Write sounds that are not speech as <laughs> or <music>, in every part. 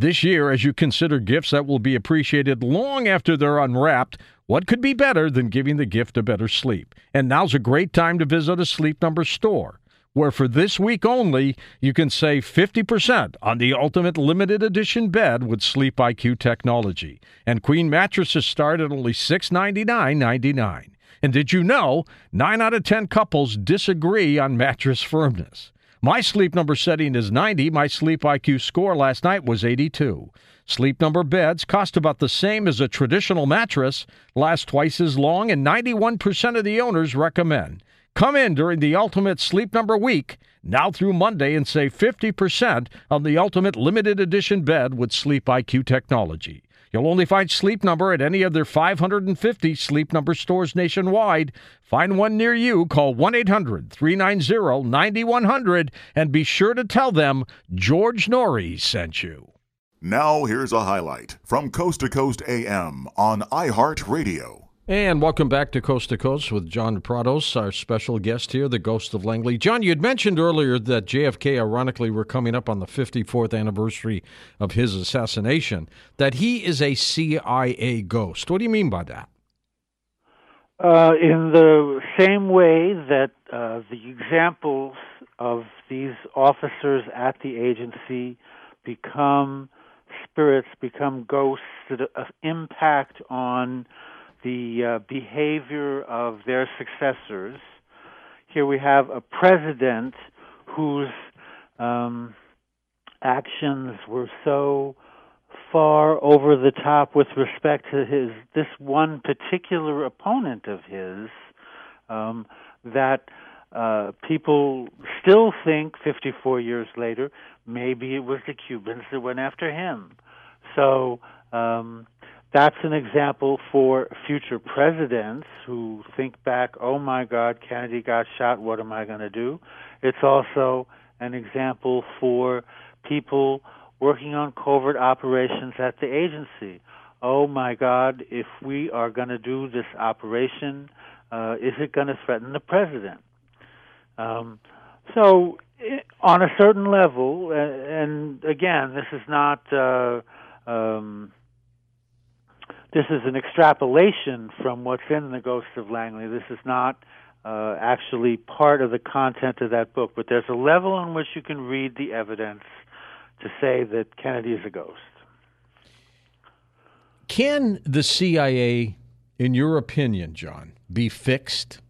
This year, as you consider gifts that will be appreciated long after they're unwrapped, what could be better than giving the gift of better sleep? And now's a great time to visit a Sleep Number store, where for this week only, you can save 50% on the ultimate limited edition bed with Sleep IQ technology. And queen mattresses start at only $699.99. And did you know 9 out of 10 couples disagree on mattress firmness? My sleep number setting is 90. My sleep IQ score last night was 82. Sleep number beds cost about the same as a traditional mattress, last twice as long, and 91% of the owners recommend. Come in during the Ultimate Sleep Number Week, now through Monday, and save 50% on the Ultimate Limited Edition bed with Sleep IQ technology. You'll only find Sleep Number at any of their 550 Sleep Number stores nationwide. Find one near you. Call 1 800 390 9100 and be sure to tell them George Noory sent you. Now, here's a highlight from Coast to Coast AM on iHeartRadio. And welcome back to Coast to Coast with John Prados, our special guest here, the ghost of Langley. John, you had mentioned earlier that JFK, ironically, we're coming up on the 54th anniversary of his assassination, that he is a CIA ghost. What do you mean by that? Uh, in the same way that uh, the examples of these officers at the agency become spirits, become ghosts that uh, impact on the uh, behavior of their successors. Here we have a president whose um, actions were so far over the top with respect to his this one particular opponent of his um, that uh, people still think 54 years later maybe it was the Cubans that went after him. So um, that's an example for future presidents who think back, oh my God, Kennedy got shot, what am I going to do? It's also an example for people working on covert operations at the agency. Oh my God, if we are going to do this operation, uh, is it going to threaten the president? Um, so, on a certain level, and again, this is not. Uh, um, this is an extrapolation from what's in the Ghost of Langley. This is not uh, actually part of the content of that book, but there's a level on which you can read the evidence to say that Kennedy is a ghost. Can the CIA, in your opinion, John, be fixed?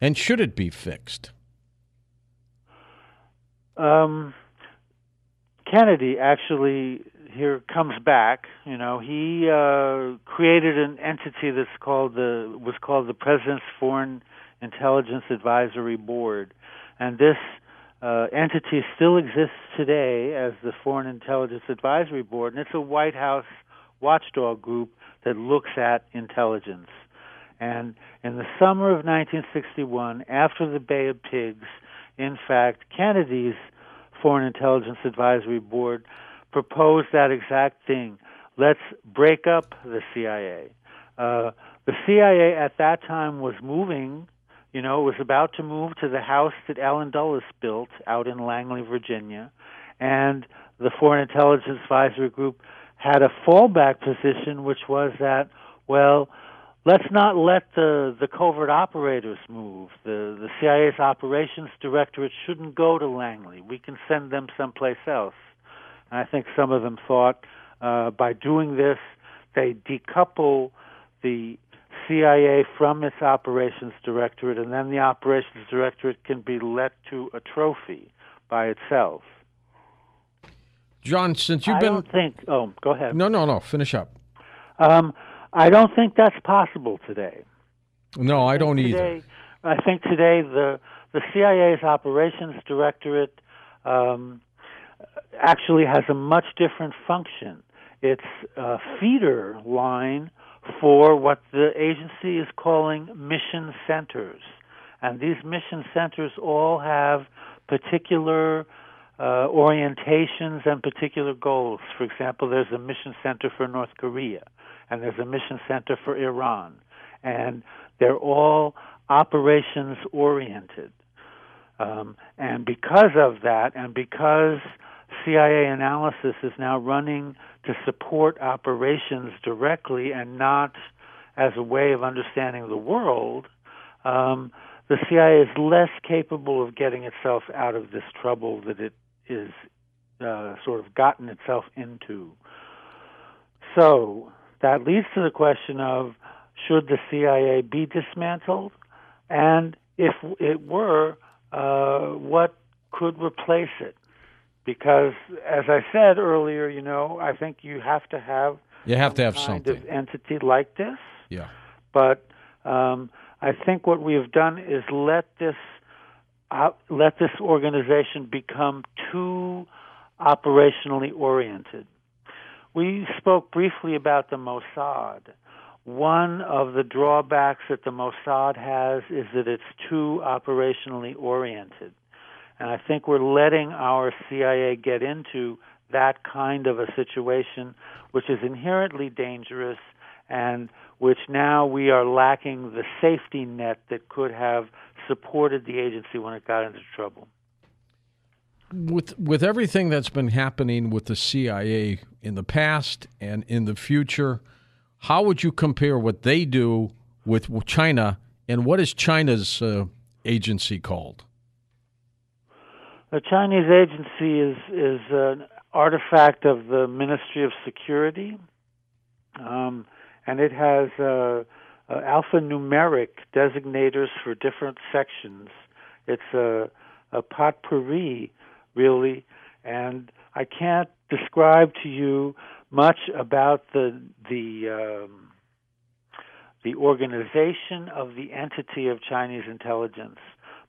And should it be fixed? Um, Kennedy actually here comes back. You know, he uh, created an entity that's called the was called the President's Foreign Intelligence Advisory Board, and this uh, entity still exists today as the Foreign Intelligence Advisory Board, and it's a White House watchdog group that looks at intelligence. And in the summer of 1961, after the Bay of Pigs, in fact, Kennedy's Foreign Intelligence Advisory Board proposed that exact thing. Let's break up the CIA. Uh, the CIA at that time was moving you know, was about to move to the house that Allen Dulles built out in Langley, Virginia, and the Foreign Intelligence Advisory Group had a fallback position, which was that, well, let's not let the the covert operators move. The the CIA's operations directorate shouldn't go to Langley. We can send them someplace else. And I think some of them thought uh, by doing this, they decouple the CIA from its operations directorate, and then the operations directorate can be let to atrophy by itself. John, since you've I been. don't think. Oh, go ahead. No, no, no. Finish up. Um, I don't think that's possible today. No, I, don't today, either. I think today the the CIA's operations directorate um, actually has a much different function. It's a feeder line for what the agency is calling mission centers. And these mission centers all have particular uh, orientations and particular goals. For example, there's a mission center for North Korea, and there's a mission center for Iran. And they're all operations oriented. Um, and because of that, and because CIA analysis is now running to support operations directly and not as a way of understanding the world, um, the CIA is less capable of getting itself out of this trouble that it is uh, sort of gotten itself into. So that leads to the question of should the CIA be dismantled? And if it were, uh, what could replace it? Because, as I said earlier, you know, I think you have to have you have to have kind something of entity like this. Yeah. But um, I think what we have done is let this uh, let this organization become too operationally oriented. We spoke briefly about the Mossad. One of the drawbacks that the Mossad has is that it's too operationally oriented. And I think we're letting our CIA get into that kind of a situation, which is inherently dangerous and which now we are lacking the safety net that could have supported the agency when it got into trouble. With with everything that's been happening with the CIA in the past and in the future, how would you compare what they do with China and what is China's uh, agency called? The Chinese agency is is an artifact of the Ministry of Security, um, and it has uh, uh, alphanumeric designators for different sections. It's a, a potpourri, really, and I can't describe to you much about the the um, the organization of the entity of Chinese intelligence.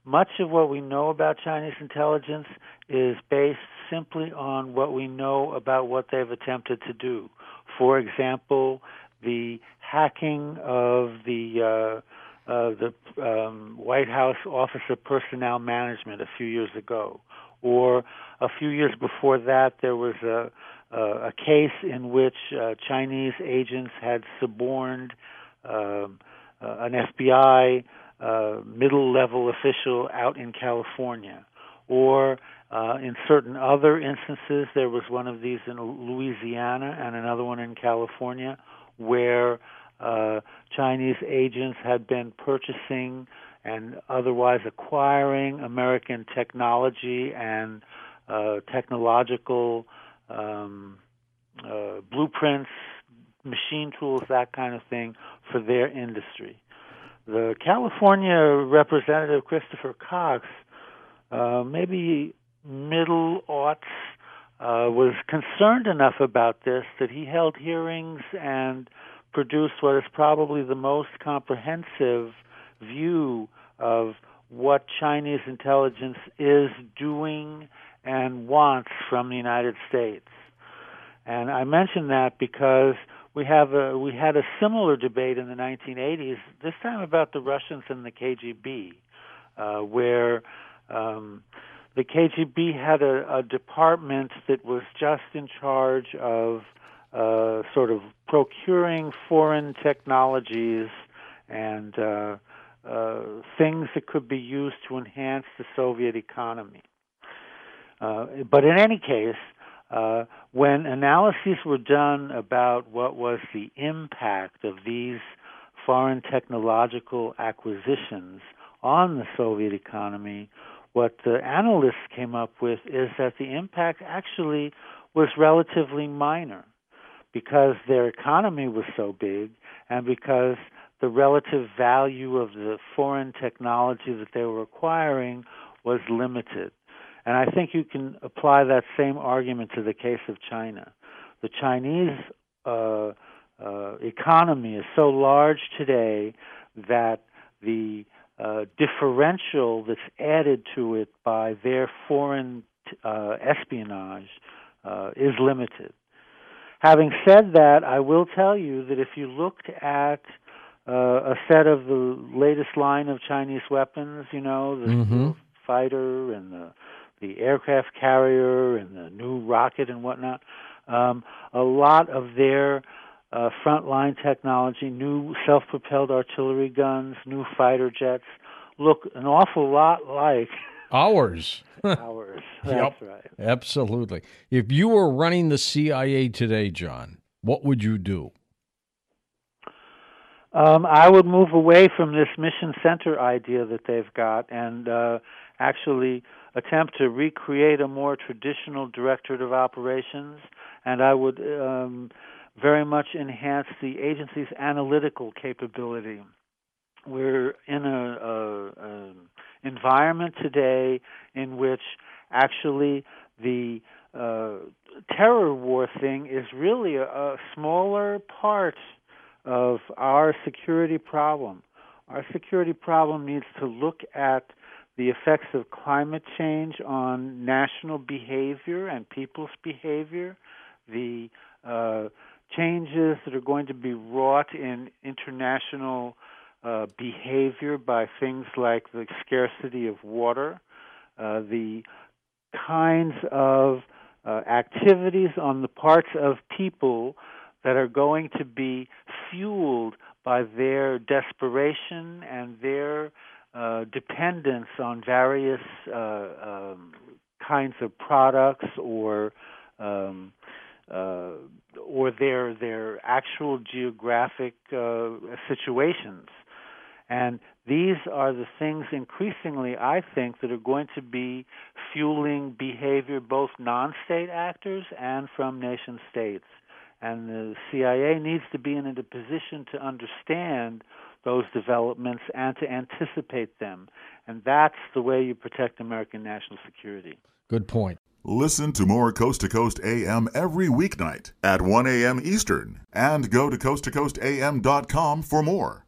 Much of what we know about Chinese intelligence is based simply on what we know about what they've attempted to do. For example, the hacking of the uh, uh, the um, White House Office of Personnel Management a few years ago, or a few years before that, there was a a case in which uh, Chinese agents had suborned um, uh, an FBI uh, middle level official out in California. Or uh, in certain other instances, there was one of these in Louisiana and another one in California where uh, Chinese agents had been purchasing and otherwise acquiring American technology and uh, technological um, uh, blueprints, machine tools, that kind of thing for their industry. The California representative Christopher Cox, uh, maybe middle aughts, uh, was concerned enough about this that he held hearings and produced what is probably the most comprehensive view of what Chinese intelligence is doing and wants from the United States. And I mention that because we have a we had a similar debate in the 1980s. This time about the Russians and the KGB, uh, where um, the KGB had a, a department that was just in charge of uh, sort of procuring foreign technologies and uh, uh, things that could be used to enhance the Soviet economy. Uh, but in any case, uh, when analyses were done about what was the impact of these foreign technological acquisitions on the Soviet economy, what the analysts came up with is that the impact actually was relatively minor because their economy was so big and because the relative value of the foreign technology that they were acquiring was limited. And I think you can apply that same argument to the case of China. The Chinese uh, uh, economy is so large today that the uh, differential that's added to it by their foreign uh, espionage uh, is limited. Having said that, I will tell you that if you looked at uh, a set of the latest line of Chinese weapons, you know, the mm-hmm. fighter and the the aircraft carrier and the new rocket and whatnot. Um, a lot of their uh, frontline technology, new self-propelled artillery guns, new fighter jets, look an awful lot like ours. <laughs> Hours. <laughs> That's Yep. right. Absolutely. If you were running the CIA today, John, what would you do? Um, I would move away from this mission center idea that they've got and uh, actually attempt to recreate a more traditional directorate of operations. And I would um, very much enhance the agency's analytical capability. We're in a, a, a environment today in which actually the uh, terror war thing is really a, a smaller part of our security problem. Our security problem needs to look at the effects of climate change on national behavior and people's behavior, the uh, changes that are going to be wrought in international uh, behavior by things like the scarcity of water, uh, the kinds of uh, activities on the parts of people that are going to be fueled by their desperation and their uh, dependence on various uh, um, kinds of products or um, uh, or their their actual geographic uh, situations. And these are the things increasingly, I think, that are going to be fueling behavior both non state actors and from nation states. And the CIA needs to be in a position to understand those developments and to anticipate them. And that's the way you protect American national security. Good point. Listen to more Coast to Coast AM every weeknight at 1 a.m. Eastern and go to coasttocoastam.com for more.